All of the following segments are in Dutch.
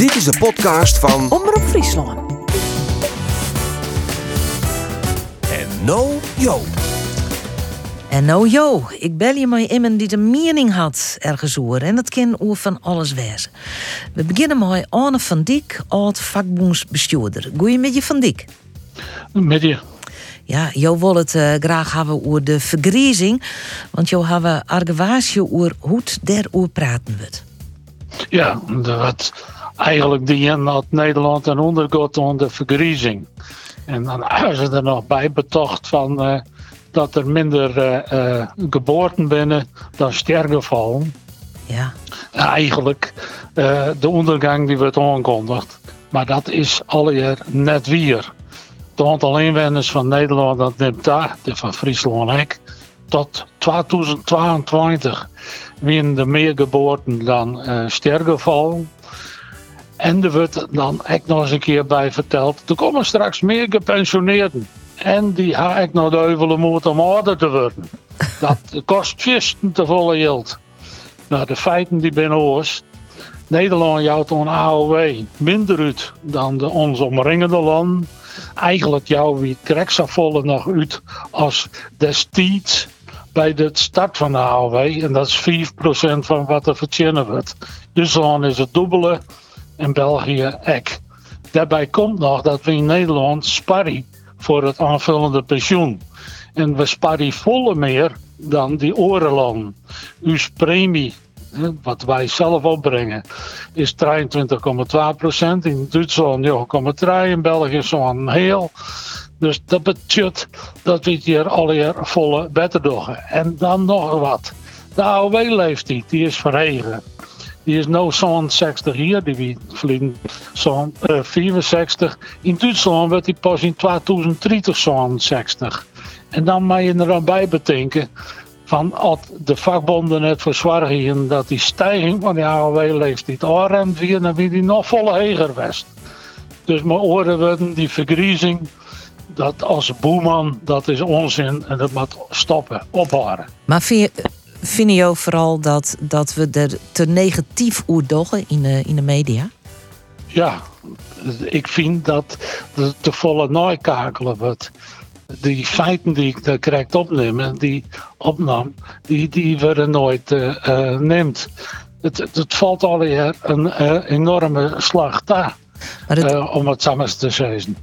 Dit is de podcast van Omroep Friesland. En No Jo. En nou jo, ik bel je maar iemand die de mening had ergens oer. En dat kan oer van alles wezen. We beginnen met Arne van Dijk, oud met je van Dijk. Met je. Ja, jou wil het eh, graag hebben over de vergriezing. Want jou hebben argewaasje over hoe der oer praten wordt. Ja, wat eigenlijk die dat Nederland en ondergaat onder vergriezing. En dan is ze er nog bij betocht van eh, dat er minder eh, eh, geboorten binnen dan sterfgevallen. Ja, Eigenlijk de ondergang die wordt aangekondigd. Maar dat is alweer net weer. Het aantal inwoners van Nederland dat neemt daar, de van Friesland ook, tot 2022 winnen er meer geboorten dan sterfgevallen. En er wordt dan ook nog eens een keer bij verteld, er komen straks meer gepensioneerden. En die ga ik naar de heuvelen moeten om ouder te worden. Dat kost visten te volle geld. Nou, de feiten die binnen oors. Nederland jouwt een AOW minder uit dan de ons omringende landen. Eigenlijk jouw wie kreksafolle nog uit als destijds bij de start van de AOW. En dat is 4% van wat er verdienen wordt. Duitsland is het dubbele en België ek. Daarbij komt nog dat we in Nederland sparren voor het aanvullende pensioen. En we sparren volle meer dan die orenlanden. Uw premie, wat wij zelf opbrengen, is 23,2 procent. In Duitsland 0,3, in België zo'n heel. Dus dat betekent dat we hier alweer volle beter doen. En dan nog wat. De AOW-leeftijd, die is verhegen. Die is nu zo'n 60 hier, die wie vliegen zo'n eh, 64. In Duitsland wordt die pas in 2030 zo'n 60. En dan moet je er aan bij bedenken van als de vakbonden het verzorgen dat die stijging van die AOW-leeftijd aanremt weer, dan wie die nog volle heger west. Dus mijn oren worden die vergriezing, dat als boeman, dat is onzin en dat moet stoppen, ophouden. maar vind vooral dat, dat we er te negatief oer doggen in de, in de media? Ja, ik vind dat het te volle naaikakelen wordt. Die feiten die ik daar correct opneem, die opnam, die, die worden nooit eh eh, neemt. Het, het, het valt alweer een eh, enorme slag daar, Maar, het, eh, om het samen te zeggen.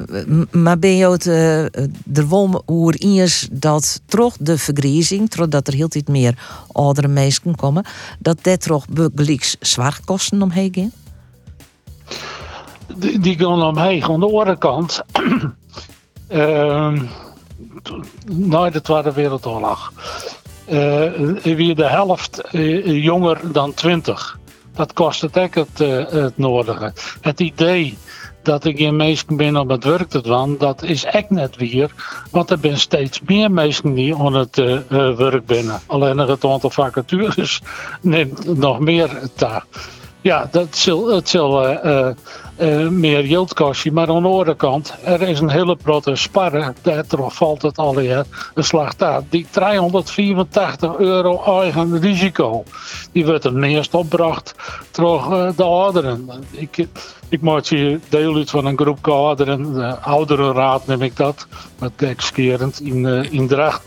maar ben je eh, er wel oer is dat toch de vergriezing, toch dat er heel iets meer oudere mensen komen, dat dat toch gelijks zwaar kosten omheen? Die, die gaan omheen. Aan de andere kant, ehm, na de Tweede Wereldoorlog, eh, weer de helft eh, jonger dan 20. Dat kost het ook het, eh, het nodige. Het idee dat ik geen mensen ben om het werk te doen, dat is echt net weer. Want er zijn steeds meer mensen die aan het eh, eh, werk binnen. Alleen het aantal vacatures neemt nog meer daar. Ja, dat zal, het zal eh, meer geld kosten. Maar aan de andere kant, er is een hele grote sparren. Daardoor valt het alweer een slag daar. Die 384 euro eigen risico. Die wordt het meest opgebracht door eh, de ouderen. Ik, ik maak hier deel uit van een groep ouderen. De ouderenraad neem ik dat. Met gekskerend in, eh, in Dracht.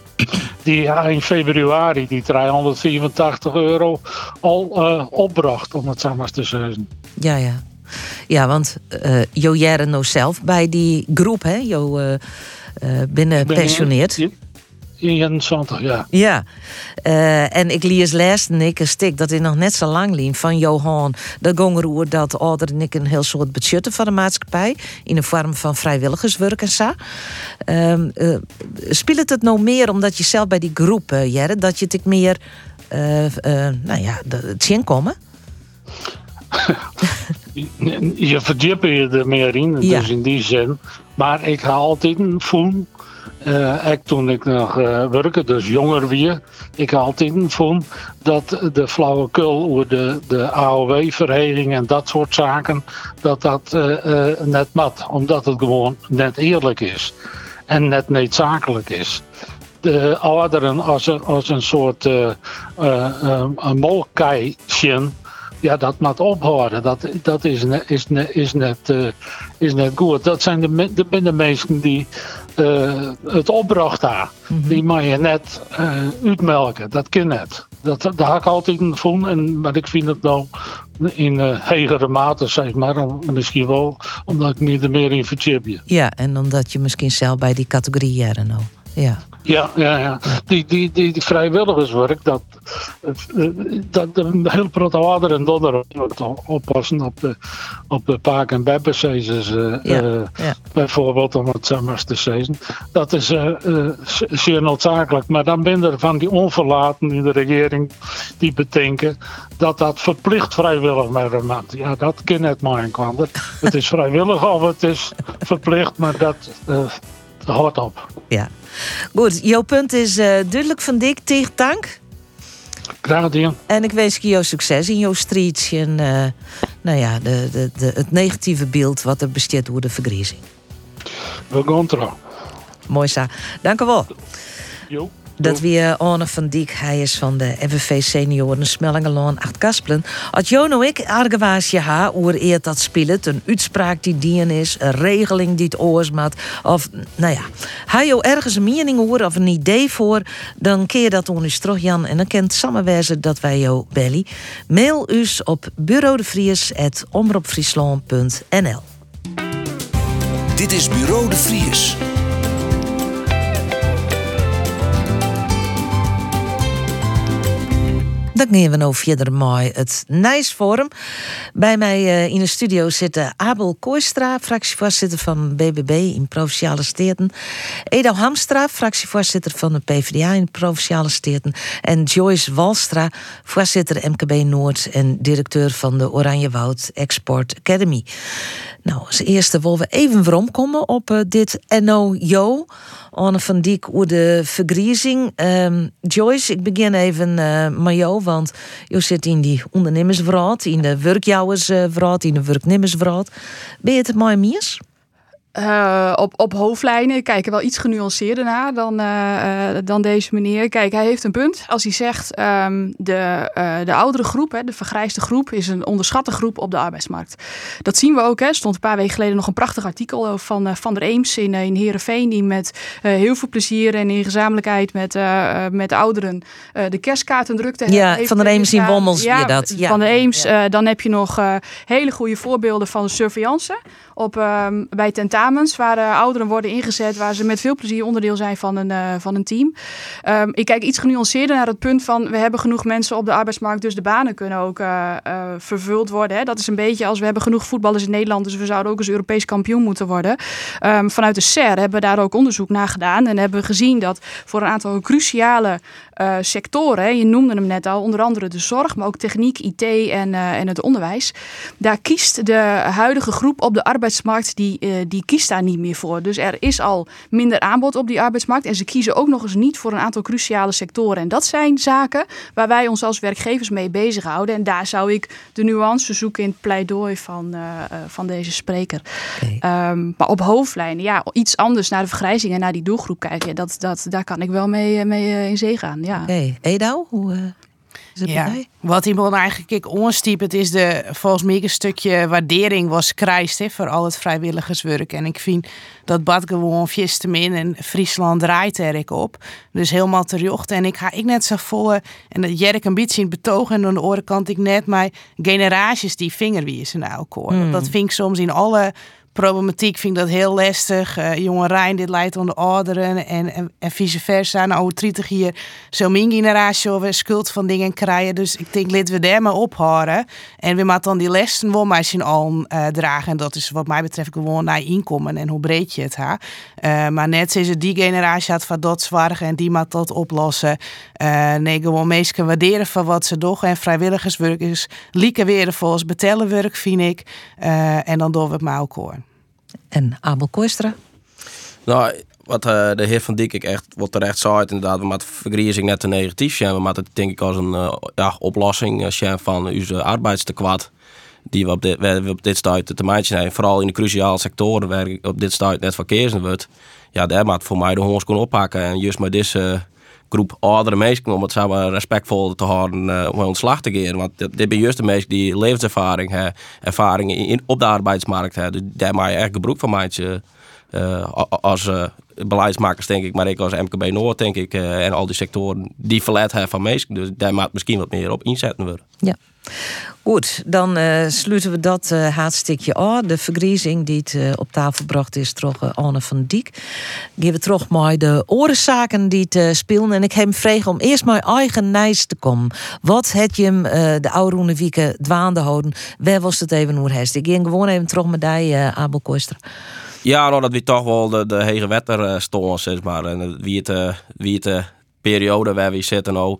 Die in februari die 384 euro al opbracht, om het zo maar te zeggen. Ja, ja. Ja, want eh Jo jaren nou zelf bij die groep, hè? Jo eh, binnen pensioneerd. in- 21, ja. Ja, en ik lees en ik een stuk dat is nog net zo lang liep van Johan de Gongeroer dat ouder en ik een heel soort budgetten van de maatschappij in de vorm van vrijwilligerswerk en zo. Ehm, eh, speelt het nou meer omdat je zelf bij die groep, Jerre, dat je het meer, nou ja, het zien komen? Je verdiept je er meer in, Ja. dus in die zin. Maar ik ga altijd voelen, eh ook toen ik nog eh werkte, dus jonger weer, ik ga altijd voelen dat de flauwekul over de, de AOW-verheging en dat soort zaken, dat dat eh, net mat, omdat het gewoon net eerlijk is en net noodzakelijk is. de ouderen als een, als een soort een molkei zien Ja, dat moet ophouden. Dat, dat is, net, is, net, is, net, uh, is net goed. Dat zijn de, de, de mensen die uh, het opbracht daar. Mm -hmm. Die mag je net uh, uitmelken. Dat kan net. Dat, daar heb ik altijd een van. En, maar ik vind het nou in uh, hegere mate, zeg maar. Misschien wel omdat ik me er meer in verchip je. Ja, en omdat je misschien zelf bij die categorie jaren nou. Ja. Ja, ja, ja. Die, die, die, die vrijwilligerswerk, dat, dat de heel protoader en donder oppassen op de, op de paak- en bebbersezes, uh, ja, uh, ja. bijvoorbeeld om het zo maar te zeggen. Dat is uh, zeer noodzakelijk. Maar dan ben er van die onverlaten in de regering die bedenken dat dat verplicht vrijwillig met Ja, dat kan net maar in. Het is vrijwillig of het is verplicht, maar dat houdt op. Ja. Goed, jouw punt is uh, duidelijk van dik. Tegen dank. Graag gedaan. En ik wens je jou succes in jouw streets. En uh, nou ja, de, de, de, het negatieve beeld wat er bestaat door de vergriezing. We gaan trouw. Mooi zo. Dank u wel. Jo. Dat wie Arne van Diek, hij is van de FVV Senioren Smellingelaan 8 Kaspelen. Als Jono ik argewaasje ha oer eert dat speelt, een uitspraak die dien is, een regeling die het oorsmaat. Of, nou ja, ha je ergens een mening hoor of een idee voor, dan keer dat ons terug, Jan. En dan kent samenwijzen dat wij jou belly. Mail us op bureaudevries.omroepfriesland.nl Dit is Bureau de Vries. Dan gaan we nou verder met het Nijsforum. Bij mij uh, in de studio zitten Abel Kooistra, fractievoorzitter van BBB in Provinciale Steden. Edo Hamstra, fractievoorzitter van de PvdA in Provinciale Steden. En Joyce Walstra, voorzitter MKB Noord en directeur van de Oranje Woud Export Academy. Nou, als eerste willen we even veromkomen op uh, dit NOJO. Anne van Diek over de vergriezing. Um, Joyce, ik begin even uh, met jou, want je zit in die ondernemersvraat, in de werkjouwersvraat, in de werknemersvraat. Ben je het met Mies? Uh, op, op hoofdlijnen kijken wel iets genuanceerder naar dan, uh, uh, dan deze meneer. Kijk, hij heeft een punt als hij zegt um, de, de oudere groep, hè, de vergrijsde groep, is een onderschatte groep op de arbeidsmarkt. Dat zien we ook. Er stond een paar weken geleden nog een prachtig artikel van Van der Eems in, in Heerenveen, die met heel veel plezier en in gezamenlijkheid met, met ouderen de kerstkaarten drukte. Ja, Van der Eems in Wommels ja, dat. Ja, van der Eems. Dan heb je nog hele goede voorbeelden van surveillance op, um, bij waar uh, ouderen worden ingezet, waar ze met veel plezier onderdeel zijn van een, uh, van een team. Um, ik kijk iets genuanceerder naar het punt van we hebben genoeg mensen op de arbeidsmarkt, dus de banen kunnen ook uh, vervuld worden. Hè. Dat is een beetje als we hebben genoeg voetballers in Nederland, dus we zouden ook eens Europees kampioen moeten worden. Um, vanuit de SER hebben we daar ook onderzoek naar gedaan en hebben gezien dat voor een aantal cruciale sectoren, hè, je noemde hem net al, onder andere de zorg, maar ook techniek, IT en, en het onderwijs, daar kiest de huidige groep op de arbeidsmarkt die, die kiest daar niet meer voor. Dus er is al minder aanbod op die arbeidsmarkt. En ze kiezen ook nog eens niet voor een aantal cruciale sectoren. En dat zijn zaken waar wij ons als werkgevers mee bezighouden. En daar zou ik de nuance zoeken in het pleidooi van, uh, uh, van deze spreker. Okay. Um, maar op hoofdlijnen, ja, iets anders naar de vergrijzing en naar die doelgroep kijken. Dat, dat, daar kan ik wel mee, mee in zee gaan. Ja. Oké, okay. Ja, wat iemand eigenlijk ik onstiep, het is de volgens mij een stukje waardering was krijgt hè, voor al het vrijwilligerswerk. En ik vind dat bad gewoon min en Friesland draait er ik op. Dus helemaal terjocht. En ik ga ik net zo volle en dat Jerk een beetje in het betoog en aan de andere kant ik net maar generaties die vingerwiezen naar elkaar. Mm. Dat vind ik soms in alle problematiek vind ik dat heel lastig. Uh, jonge Rijn, dit leidt onder ouderen en, en, en, vice versa. Nou, 30 hier zo min generatie over schuld van dingen krijgen. Dus ik denk, laten we daar maar ophouden. En we moeten dan die lessen wel maar zien al uh, dragen. En dat is wat mij betreft gewoon naar inkomen en hoe breed je het ha. Uh, maar net het die generatie had van dat zwaar en die moet dat oplossen. nee, gewoon mensen waarderen van wat ze doen. En vrijwilligerswerk is lieke weer volgens betellenwerk, vind ik. en dan doen we het maar ook hoor en Abel Koistra? Nou, wat uh, de heer Van Dijk ik echt wat terecht zei, inderdaad, we moeten vergrijzing net te negatief zijn. We moeten het denk ik als een uh, ja, oplossing zijn van onze arbeidstekwart. Die we op dit, we op dit stuit te termijn zijn. Vooral in de cruciale sectoren waar op dit stuit net van kiezen wordt. Ja, daar moet voor mij de hongers kunnen oppakken. En juist met deze groep oudere mensen om het samen respectvol te houden uh, om ontslag te gaan. Want dit, zijn juist de mensen die levenservaring hebben, ervaring in, op de arbeidsmarkt hebben. Dus daar maak je echt gebruik van maken uh, als uh, beleidsmakers, denk ik, maar ik als MKB Noord, denk ik, en al die sectoren die verlet hebben van mensen. Dus daar maakt misschien wat meer op inzetten worden. Ja. Goed, dan uh, sluiten we dat uh, hartstikke af. De vergriezing die het uh, op tafel bracht is toch Anne van Diek. Geven we terug maar de orenzaken die het spelen. En ik heb hem vragen om eerst maar eigen nijs te komen. Wat het je hem de oude wieken dwaande houden? Waar was het even hest? Ik ging gewoon even terug met die Abel Koester. Ja, nou, dat wie toch wel de, de hege wetter zeg maar. En wie het, wie het periode waar we zitten nou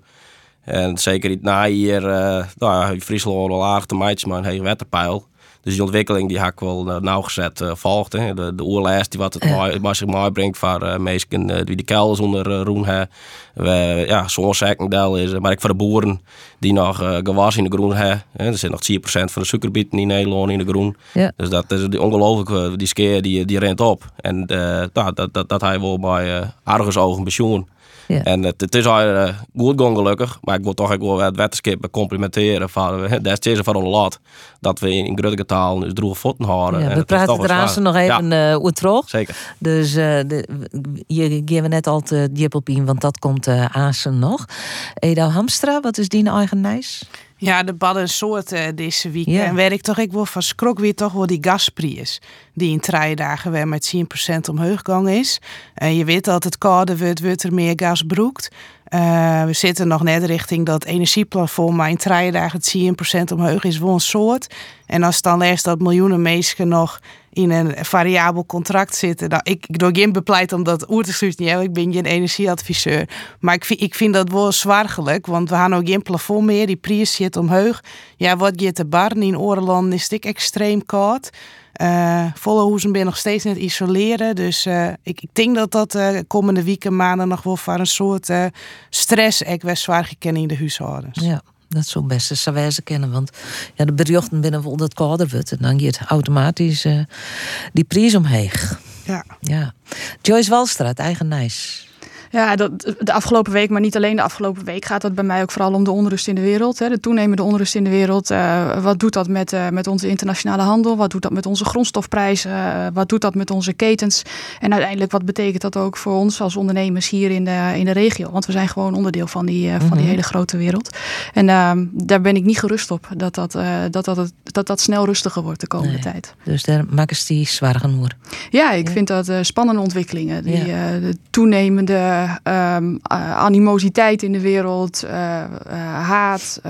en zeker na hier, uh, nou, Friesland al aardig te meidjes, maar een hele wetterpeil. Dus die ontwikkeling die ik wel uh, nauwgezet uh, volgt. Hè. De, de oerlijst die wat het ja. mooi, zich mooi brengt voor uh, mensen die de kelders onder uh, roen hebben. We, ja, zo'n secondel is, maar ik voor de boeren die nog gewas in de groen hebben. Er zit nog 10% van de suikerbieten in Nederland in de groen. Ja. Dus dat is ongelooflijk, die skeer die, die rent op. En nou, dat, dat, dat hij wel bij uh, ogen pensioen. Ja. En het, het is al uh, goed gegaan gelukkig, maar ik wil toch ook wel het wetenschap complimenteren van uh, dat is van een lot dat we in, in grote taal dus droge voeten houden. Ja, we praten er nog even ja. uh, terug. Zeker. Dus uh, de, je geven net al te Jippelpien, want dat komt uh, nog. Eda Hamstra, wat is die eigen nijs? Ja, de badden soort uh, deze week. En ik toch ik wel van schrok weer toch wel die gasprijs. Die in drie dagen weer met 10% omhoog gegaan is. En je weet dat het kouder wordt, wordt er meer gas broekt. Uh, we zitten nog net richting dat energieplafond, maar in drie dagen het 10% omhoog is wel een soort. En als het dan leest dat miljoenen mensen nog in een variabel contract zitten. Nou, ik, ik doe geen bepleit om dat oer te studeren. Ik ben geen energieadviseur. Maar ik vind, ik vind dat wel zwaargelijk. Want we hebben ook geen plafond meer. Die prijs zit omhoog. Ja, wat je te barren in Oorland is het extreem koud. Uh, volle hoezen ben nog steeds net isoleren. Dus uh, ik, ik, denk dat dat uh, komende weken, maanden nog wel voor een soort stress ik wel zwaar gekend in de huishoudens. Ja. Dat zou best eens wijze kennen. Want ja, de berichten binnen wel dat kouder wordt. En dan gaat automatisch die prijs omheeg. Ja. ja. Joyce Walstraat, eigen Nijs. Ja, dat, de afgelopen week, maar niet alleen de afgelopen week, gaat het bij mij ook vooral om de onrust in de wereld. Hè. De toenemende onrust in de wereld. Uh, wat doet dat met, uh, met onze internationale handel? Wat doet dat met onze grondstofprijzen? Uh, wat doet dat met onze ketens? En uiteindelijk, wat betekent dat ook voor ons als ondernemers hier in de, in de regio? Want we zijn gewoon onderdeel van die, mm -hmm. van die hele grote wereld. En ehm, daar ben ik niet gerust op dat dat, dat, dat, dat, dat snel rustiger wordt de komende nee. tijd. Dus daar maken ze die zwaar genoeg. Ja, ik ja. vind dat spannende ontwikkelingen. Die ja. de toenemende um, animositeit in de wereld, uh, haat,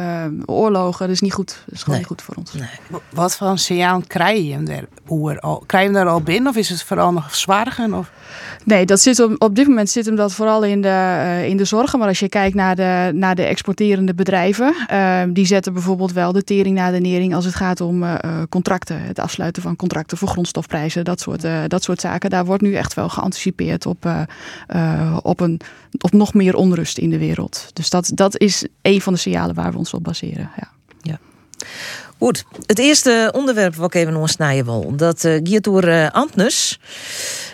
oorlogen. Dat is niet goed. Dat is gewoon nee. niet goed voor ons. Nee. Wat voor een signaal krijg je hem daar? Hoe krijg je hem daar al binnen of is het vooral nog zwaarder? Of? Nee, dat zit op, op dit moment zit hem dat vooral in de, in de zorgen. Maar als je kijkt naar de, naar de exporterende bedrijven, ehm, die zetten bijvoorbeeld wel de tering naar de nering als het gaat om contracten. Het afsluiten van contracten voor grondstofprijzen, dat soort, dat soort zaken. Daar wordt nu echt wel geanticipeerd op, op op nog meer onrust in de wereld. Dus dat, dat is een van de signalen waar we ons op baseren. Ja. ja. Goed, het eerste onderwerp wat ik even nog snijden wil, dat uh, gaat door uh, Antnus.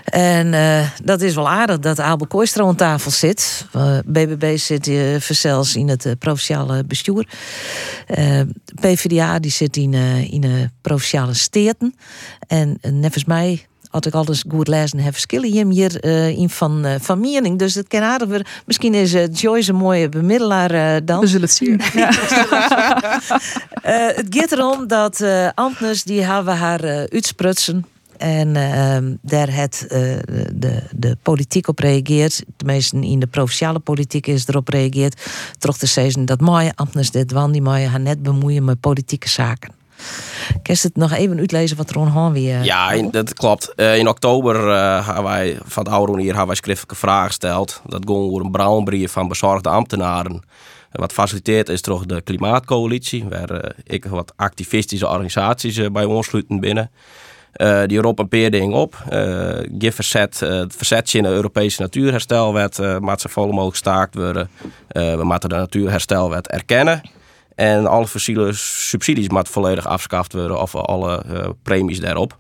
En uh, dat is wel aardig dat Abel Kooistra aan tafel zit. BBB zit uh, in het provinciale bestuur. PvdA die zit in, in provinciale steden. En nevens mij had ik alles goed lezen heb verschillen je hier uh, in van, uh, van mening. Dus het kan aardig weer. Misschien is uh, Joyce een mooie bemiddelaar dan. We zullen het zien. Ja. het gaat erom dat uh, Antnes die hebben haar uitsprutsen. En uh, daar het uh, de, de politiek op reageert. Tenminste, in de provinciale politiek is erop reageerd. Terug te zeggen dat mooie ambtenaren dit wan die mooie haar net bemoeien met politieke zaken. Kerst het nog even uitlezen wat Ron Haan weer. Ja, in, dat klopt. Uh, in oktober uh, hebben wij van het oude hier hebben wij schriftelijke vragen gesteld. Dat ging over een brouwenbrief van bezorgde ambtenaren. Wat faciliteert is toch de Klimaatcoalitie, waar uh, ik wat activistische organisaties bij ons sluiten binnen. die roepen een paar dingen op. Uh, verzet, het verzetje in de Europese natuurherstelwet uh, moet zo vol mogelijk gestaakt worden. we moeten de natuurherstelwet erkennen. En alle fossiele subsidies moeten volledig afgeschaft worden of alle eh, premies daarop.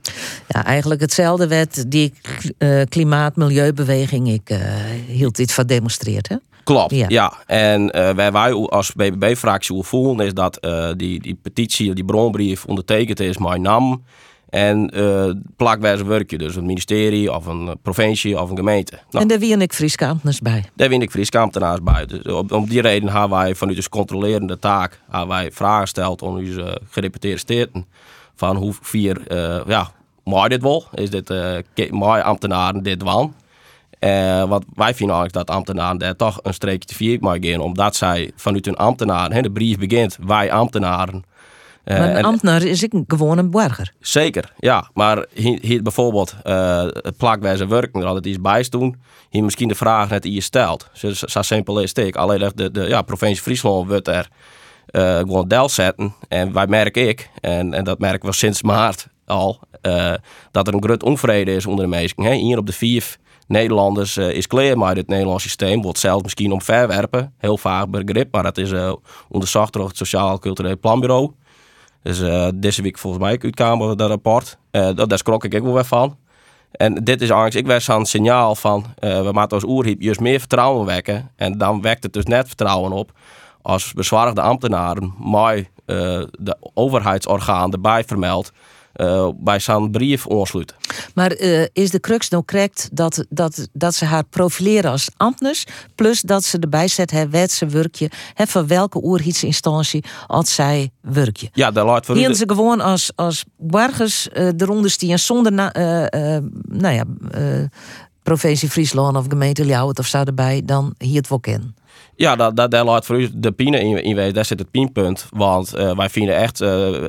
Ja, eigenlijk hetzelfde werd die uh, klimaat-milieubeweging. Ik uh, hield dit van demonstreerd, hè? Klopt, ja. En waar wij als BBB-fractie voelen is dat die, die petitie, die bronbrief ondertekend is mijn naam. En uh, plakwijze werkje, dus een ministerie of een provincie of een gemeente. Nou, en daar wien ik bij? Daar wien ik bij. Dus op, om die reden hebben wij vanuit de controlerende taak hebben wij vragen gesteld aan onze gereputeerde steden. Van hoe vier, uh, ja, mooi dit wel? Is dit uh, mooi ambtenaren dit wel? Uh, want wij vinden eigenlijk dat ambtenaren daar toch een streekje te vier mag gaan. Omdat zij vanuit hun ambtenaren, de brief begint, wij ambtenaren eh, maar een ambtenaar is ik gewoon een burger. Zeker, ja. Maar hier, bijvoorbeeld uh, het plakwijze werken, er altijd iets bij doen. Hier misschien de vraag net die je stelt. Zo, zo simpel is het. Alleen de, de ja, provincie Friesland wordt er uh, gewoon deel zetten. En wij merken ik, en, en dat merken we sinds maart al, dat er een groot onvrede is onder de meesten. Hier op de vier Nederlanders is klaar met het Nederlands systeem. Wordt zelfs misschien om verwerpen. Heel vaag begrip, maar dat is onderzocht door het Sociaal Cultureel Planbureau. Dus uh, deze week volgens mij uitkamer dat rapport. Uh, dat, daar schrok ik ook wel weer van. En dit is eigenlijk, ik werd zo'n signaal van, uh, we moeten als oerhiep juist meer vertrouwen wekken. En dan wekt het dus net vertrouwen op als bezwaarde ambtenaren mij de overheidsorgaan erbij vermeldt uh, bij zo'n brief aansluiten. Maar uh, is de crux nou correct dat, dat, dat ze haar profileren als ambtenaars, plus dat ze erbij zet hè, wat ze werkje, hè, van welke oerheidsinstantie als zij werkje? Ja, daar laat voor Hier ze gewoon als, als burgers uh, eronder stien zonder, na, nou ja, provincie Friesland of gemeente Ljouwert of zo erbij, dan hier het wel kennen. Ja, dat, dat, daar laat voor u de pine in, in wezen. Daar zit het pienpunt. Want uh, wij vinden echt... Uh,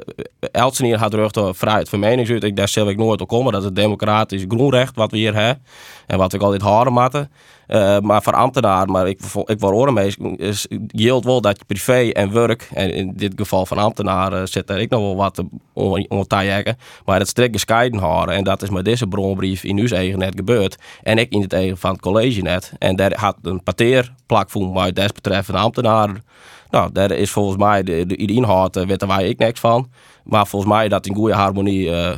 Elsevier gaat terug door vrijheid van meningsuiting. Daar zal ik nooit op komen. Dat is het democratisch groenrecht wat we hier hebben. En wat we altijd houden moeten. Uh, maar voor ambtenaren, maar ik, ik word oren mee, is geldt wel dat je privé en werk, en in dit geval van ambtenaren zit er ik nog wel wat om te jagen, maar het strikt gescheiden houden. En dat is met deze bronbrief in uw eigen net gebeurd. En ik in het eigen van het college net. En daar had een parteerplakvoer maar desbetreffende ambtenaren. Nou, daar is volgens mij de, de, de inhoud, uh, weten wij ik niks van. Maar volgens mij dat in goede harmonie uh,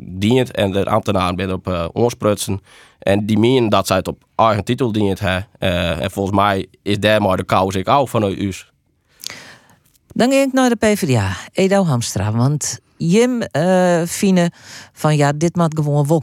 dient en de ambtenaren ben op uh, oorsprutsen. En die meen dat zij het op eigen titel dient. Hè. en volgens mij is daar maar de kous ik ook van u. Dan ging ik naar de PvdA, Edo Hamstra. Want Jim uh, Fine van ja, dit moet gewoon wel.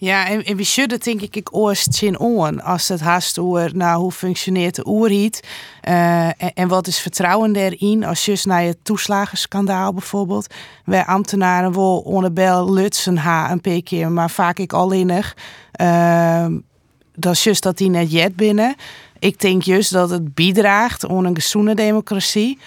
Ja, en, we zullen denk ik ik eerst zien on als het haast over nou, hoe functioneert de oerhiet uh, en, wat is vertrouwen daarin als je naar het toeslagenschandaal bijvoorbeeld, waar ambtenaren wel onder bel lutsen ha een paar keer, maar vaak ik alleenig. Uh, dat is juist dat die net jet binnen. Ik denk juist dat het bijdraagt aan een gezonde democratie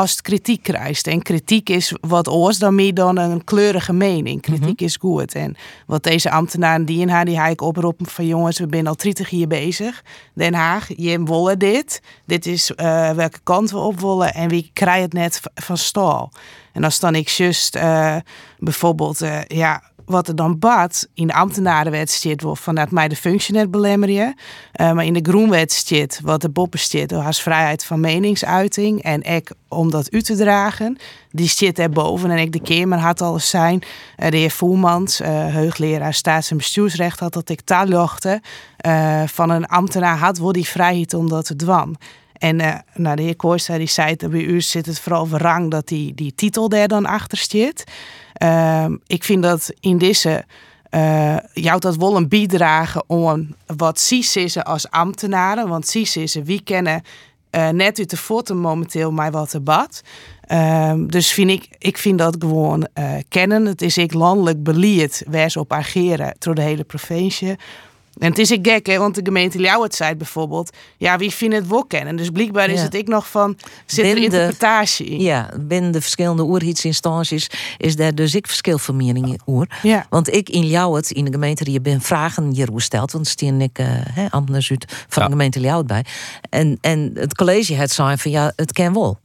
als het kritiek krijgt. En kritiek is wat oors dan meer dan een kleurige mening. Kritiek mhm. is goed. En wat deze ambtenaren die in haar, die ik oproepen van jongens, we zijn al 30 hier bezig. Den Haag, je willen dit. Dit is uh, welke kant we op willen en wie krijgt het net van stal. En als dan ik juist uh, bijvoorbeeld, uh, ja, wat er dan bad in de ambtenarenwet staat, wordt vanuit mij de functie net belemmeren. Uh, maar in de groenwet staat, wat de boppen staat, door haar vrijheid van meningsuiting. En ik om dat u te dragen, die zit erboven. En ik de keer, had alles zijn. Uh, de heer Voelmans, uh, heugleraar staats- en bestuursrecht, had dat ik taaljochten uh, van een ambtenaar had, wel die vrijheid om dat te dwan. En uh, nou, de heer Kooijster die zei, bij u zit het vooral rang dat die, die titel daar dan achter zit. Ehm, ik vind dat in deze uh, jou dat wel een bijdrage om wat CISIS'en als ambtenaren, want CISIS'en wie kennen uh, net uit de foto momenteel mij wat te bad. Um, dus vind ik, ik vind dat gewoon uh, kennen. Het is ik landelijk waar ze op ageren door de hele provincie. En het is een gek, hè, want de gemeente Ljouwert zei bijvoorbeeld... ja, wie vindt het wel kennen? Dus blijkbaar is het ik nog van... zit er interpretatie in? Ja, binnen de verschillende oerheidsinstanties... is daar dus ik verschil van mening in oer. Ja. Want ik in Ljouwert, in de gemeente die je ben vragen hier stelt... want stien ik uh, ambtenaar van de gemeente Ljouwert bij. En, en het college had zei van ja, het ken wel.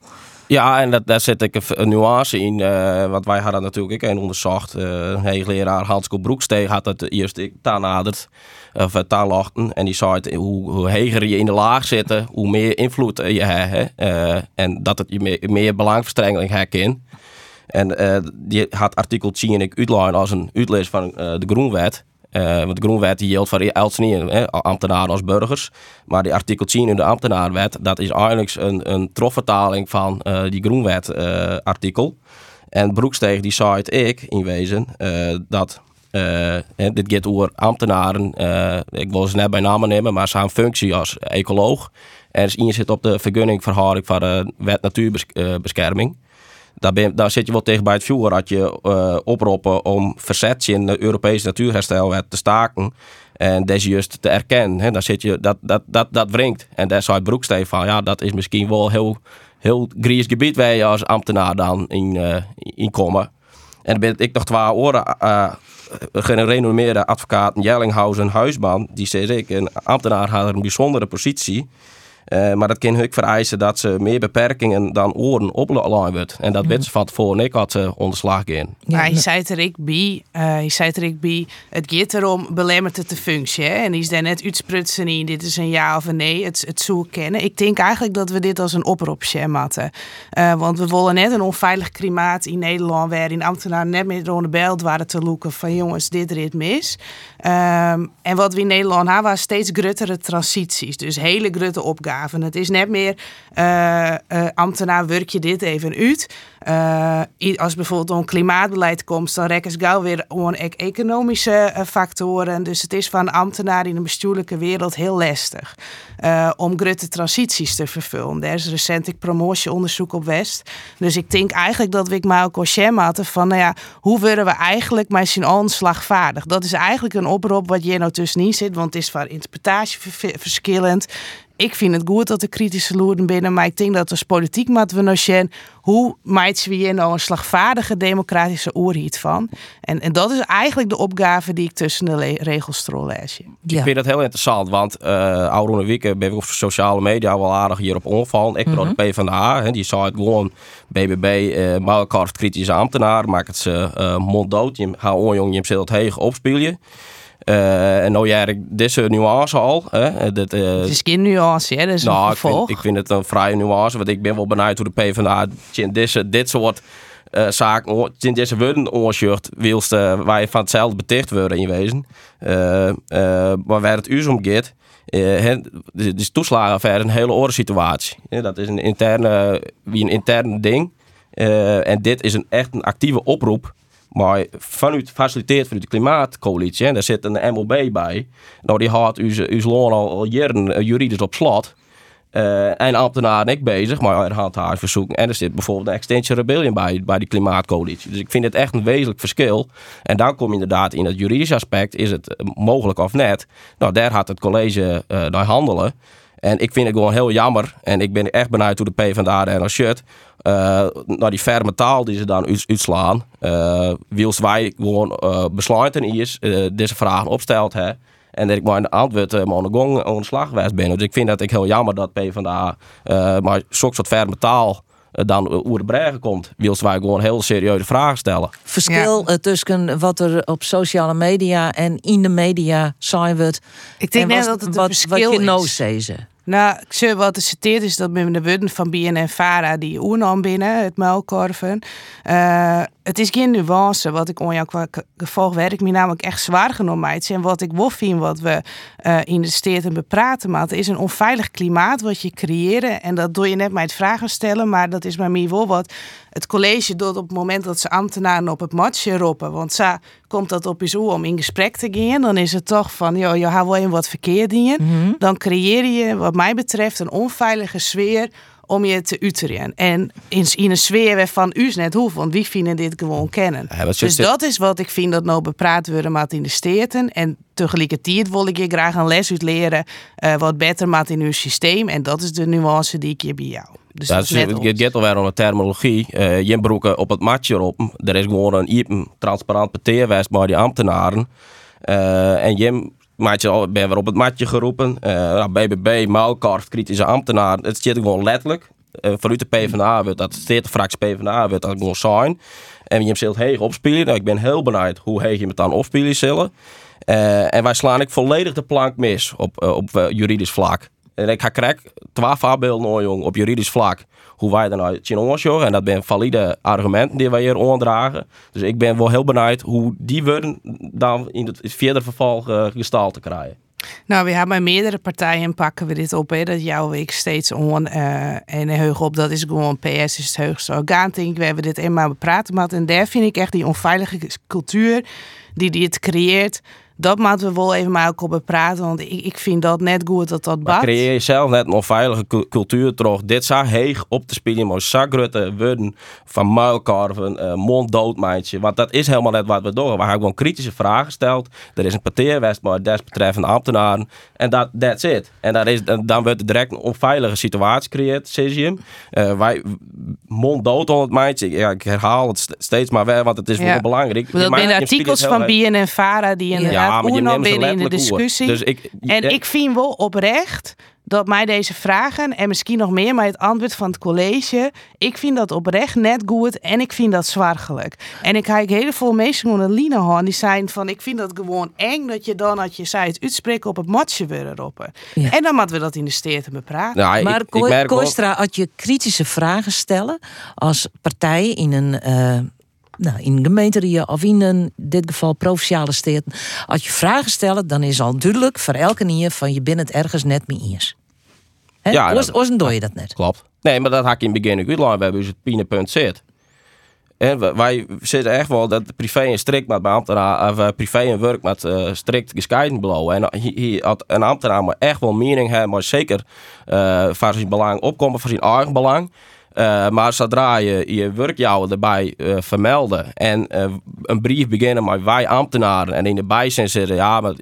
Ja, en dat, daar zit ik een, nuance in. eh, want wij hadden natuurlijk ook een onderzocht. eh een hoogleraar Hansko Broeksteeg had het eerst ik naderd. Of uh, taalachten. En die zei het, hoe, hoe hoger je in de laag zit, hoe meer invloed je hebt. Eh, en dat het je meer, belangverstrengeling herkent. En eh, die had artikel 10 ik uitlijn als een uitlees van eh, de Groenwet. Eh, want de Groenwet die geldt voor hè, ambtenaren als burgers. Maar die artikel 10 in de ambtenaarwet, dat is eigenlijk een, een trofvertaling van eh, die Groenwet eh, artikel. En Broeksteeg die zei ik in wezen dat dit gaat over ambtenaren. ik wil ze net bij namen nemen, maar ze hebben functie als ecoloog. En ze zit op de vergunningverhouding van de wet natuurbescherming. Daar, ben, daar zit je wel tegen bij het vuur dat je eh, oproepen om verzet in de Europese natuurherstelwet te staken. En deze juist te erkennen. Daar zit je, dat, dat, dat, dat wringt. En daar zei Broeksteeg van, ja, dat is misschien wel heel, heel gries gebied waar je als ambtenaar dan in, eh, in komen. En dan ben ik nog twee oren uh, gerenommeerde advocaat Jellinghausen Huisman. Die zei ik, een ambtenaar had een bijzondere positie. Uh, maar dat kan ook vereisen dat ze meer beperkingen dan oren opleiden wordt. En dat weet ze van tevoren. Ik had ze onderslag in. Ja, je zei het er ik bij. Uh, je zei het er ik bij. Het gaat erom belemmert het de functie. Hè? En die is daar net uitsprutsen in. Dit is een ja of een nee. Het, het zoeken kennen. Ik denk eigenlijk dat we dit als een oproep hadden. Uh, want we willen net een onveilig klimaat in Nederland. Waarin ambtenaren net meer door de belt waren te loeken. Van jongens, dit rit mis. Um, en wat we in Nederland hebben, was steeds gruttere transities. Dus hele grutte opgaven. Het is net meer uh, uh, ambtenaar werk je dit even uit. Uh, als bijvoorbeeld een klimaatbeleid komt, dan rekken ze gauw weer om economische factoren. Dus het is van ambtenaar in de bestuurlijke wereld heel lastig om grutte transities te vervullen. Er is recent ik promotieonderzoek op West. Dus ik denk eigenlijk dat we maar ook hadden van, nou ja, hoe worden we eigenlijk met z'n allen slagvaardig? Dat is eigenlijk een oproep wat je nou tussenin zit, want het is van interpretatie verschillend ik vind het goed dat de kritische loeren binnen, maar ik denk dat als politiek moeten we zien hoe maakt we hier nou een slagvaardige democratische oorhiet van. En, en dat is eigenlijk de opgave die ik tussen de regels lees. Ja. Ik vind dat heel interessant, want uh, Aurone Wieke ben ik op sociale media wel aardig hierop onvallen. Ik ben mm -hmm. de PvdA, hè, die zei het gewoon BBB, uh, Malkart kritische ambtenaar, maakt het ze uh, monddood. Je gaat onjong, je hem het heeg opspelen. Uh, en nou ja, deze nuance al. Hè, dat, uh, het is geen nuance, hè? Dat is nou, een ik vind, ik vind, het een vrije nuance, want ik ben wel benieuwd hoe de PvdA deze, dit soort uh, zaken, in deze onzucht, wilst waar je van hetzelfde beticht worden in wezen. maar waar het u om gaat, de toeslagenaffaire een hele andere situatie. dat is een interne, wie een interne ding. en dit is een echt een actieve oproep maar vanuit, faciliteerd vanuit de Klimaatcoalitie, en daar zit een MOB bij. Nou, die houdt uw, loon al, jaren juridisch op slot. Uh, en ambtenaren ik bezig, maar er verzoeken. En er zit bijvoorbeeld een Extension Rebellion bij, bij die Klimaatcoalitie. Dus ik vind het echt een wezenlijk verschil. En dan kom je inderdaad in het juridische aspect, is het mogelijk of net? Nou, daar gaat het college uh, naar handelen. En ik vind het gewoon heel jammer. En ik ben echt benieuwd hoe de PvdA er naar shut. Uh, naar die ferme taal die ze dan uitslaan. Uh, wils wij gewoon uh, besluiten is, deze vragen opstelt. Hè. En dat ik maar een antwoord uh, maar een ontslag geweest ben. Dus ik vind dat ik heel jammer dat PvdA maar zo'n soort ferme taal dan over de bregen komt. Wils wij gewoon heel serieuze vragen stellen. Verschil ja. tussen wat er op sociale media en in de media zijn wordt. Ik denk en net wat, dat het wat, verschil wat je is. zezen. Nou, ik wat er citeert is dat met de woorden van BNN Vara die oernam binnen, het muilkorven. Uh, het is geen nuance wat ik on jouw gevolg werk me namelijk echt zwaar genomen En wat ik wil vind wat we uh, in de steden bepraten, maar het is een onveilig klimaat wat je creëren. En dat doe je net met vragen stellen, maar dat is maar meer wel wat het college doet op het moment dat ze ambtenaren op het matje roepen. Want zo komt dat op je om in gesprek te gaan. Dan is het toch van, joh, je hebt wel wat verkeerd in je. Mhm. Dan creëer je, wat mij betreft, een onveilige sfeer om je te uteren. En in, in een sfeer van u net hoeven, want wie vinden dit gewoon kennen. Ja, dus dat is wat ik vind dat nou bepraat worden met in de steden. En tegelijkertijd wil ik je graag een les uit leren uh, wat beter maakt in uw systeem. En dat is de nuance die ik hier bij jou. Dus ja, dat is net het gaat alweer om de terminologie. Uh, je broeken op het matje op. Er is gewoon een iepen transparant peteerwijs bij die ambtenaren. Uh, en je maatje ben weer op het matje geroepen. Uh, BBB, Maalkarf, kritische ambtenaar. Het zit gewoon letterlijk. uh, vanuit de PvdA wordt, dat steeds fractie PvdA wordt, dat gewoon zijn. En je zult heeg opspelen. Nou, ik ben heel benieuwd hoe heeg je het dan opspelen zullen. Uh, en wij slaan ik volledig de plank mis op, op juridisch vlak. En ik ga krijg twee voorbeelden jong, op juridisch vlak. Hoe wij dan uit zien En dat zijn valide argumenten die wij hier onderdragen. Dus ik ben wel heel benieuwd hoe die worden dan in het verder verval uh, gestalte krijgen. Nou, we hebben bij meerdere partijen pakken we dit op. Hè, dat jouw week steeds on uh, en heug op. Dat is gewoon PS is het heugste orgaan. Denk we hebben dit eenmaal bepraten. Maar en daar vind ik echt die onveilige cultuur die dit creëert dat moeten we wel even met elkaar praten. Want ik, ik vind dat net goed dat dat bad. creëer je zelf net een onveilige cultuur terug. Dit zou heeg op te spelen. Maar zakrutten worden van muilkarven, uh, monddoodmijntje. Want dat is helemaal net wat we doen. We hebben gewoon kritische vragen gesteld. Er is een parteerwest maar desbetreffende ambtenaren. En dat that's it. En dat is, dan wordt er direct een onveilige situatie gecreëerd, Cesium. Uh, eh, wij monddood het mijntje. Ja, ik herhaal het steeds maar weer, want het is wel belangrijk. Dat zijn artikels van BNN en Vara die ja, maar je binnen in de discussie. Dus ik, en ik vind wel oprecht dat mij deze vragen en misschien nog meer, maar het antwoord van het college, ik vind dat oprecht net goed en ik vind dat zwargelijk. En ik kijk heel veel mensen van de Line die zijn van, ik vind dat gewoon eng dat je dan, als je zei het uitspreken op het matje weer erop. En dan moeten we dat in de steden bepraten. Nou, maar ik, Koistra, als je kritische vragen stellen als partij in een uh, nou, in gemeenterieën of in een, dit geval provinciale steden. Als je vragen stelt, dan is al duidelijk voor elke nier van je bent het ergens net mee eens. He? Ja, Oors, doe je dat net. Klopt. Nee, maar dat had ik in het begin ook We hebben dus het pinepunt zit. En wij zitten echt wel dat privé en strikt met ambtenaar, of uh, privé en werk met uh, strikt gescheiden beloven. En hier had een ambtenaar maar echt wel mening hebben, maar zeker uh, voor zijn belang opkomen, voor zijn eigen belang. Uh, maar zodra je je werkjouwer erbij uh, vermelden en uh, een brief beginnen met wij ambtenaren en in de bijzin zitten, ja, maar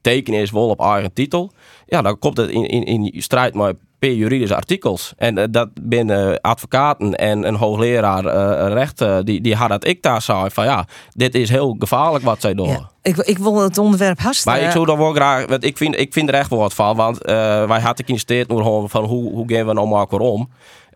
tekenen is wel op eigen titel, ja, dan komt het in, in, in strijd met per juridische artikels. En dat binnen advocaten en een hoogleraar rechten, die, die had dat ik daar zei van ja, dit is heel gevaarlijk wat zij doen. Ja. Ik, ik wil het onderwerp hasten. Maar ik zou dan wel graag, want ik vind, ik vind er echt wel wat van, want wij hadden geïnvesteerd van hoe, hoe gaan we nou maar om.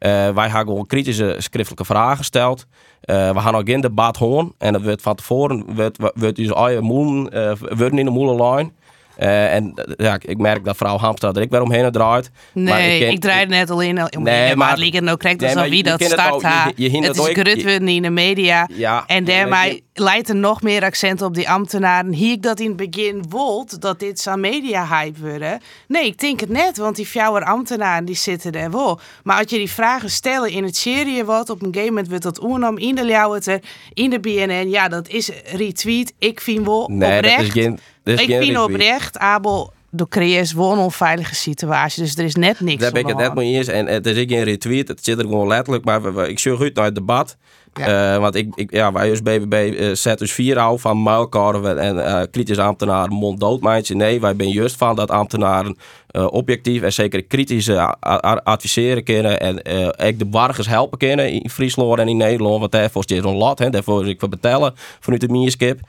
Uh, wij hebben gewoon kritische schriftelijke vragen gesteld. Uh, we gaan ook in debat horen. En dat wordt van tevoren wordt, wordt dus je moelen, uh, worden in de moelenlijn. Uh, en ja, ik merk dat vrouw Hamstra er ik weer omheen draait. Nee, ik, ik draai net al in. Nee, maar ligt nou correct nee, als wie dat start Het is grutwen in de media. Ja, en daarmee leidt er nog meer accent op die ambtenaren. Hier ik dat in het begin wilt, dat dit zo'n media-hype worden. Nee, ik denk het net, want die fjouwer ambtenaren die zitten er wel. Maar als je die vragen stellen in het serie wat, op een gegeven moment wordt dat oernam in de Ljouwerter, in de BNN. Ja, dat is retweet. Ik vind wel nee, oprecht. Dat is geen ik vind oprecht, Abel, de creëert wel een onveilige situatie. Dus er is net niks. Daar ben ik het net mee eens. En het is geen retweet. Het zit er gewoon letterlijk. Maar ik zie goed naar het debat. Ja. Uh, want ik, ik, ja, wij als BBB uh, eh, zetten dus vier af van muilkarven en uh, kritisch ambtenaren monddoodmijntje. Nee, wij zijn juist van dat ambtenaren objectief en zeker kritisch adviseren kunnen. En ook de burgers helpen kunnen in Friesland en in Nederland. Want daarvoor is een lat, hè, daarvoor is ik voor betalen vanuit de mierskip.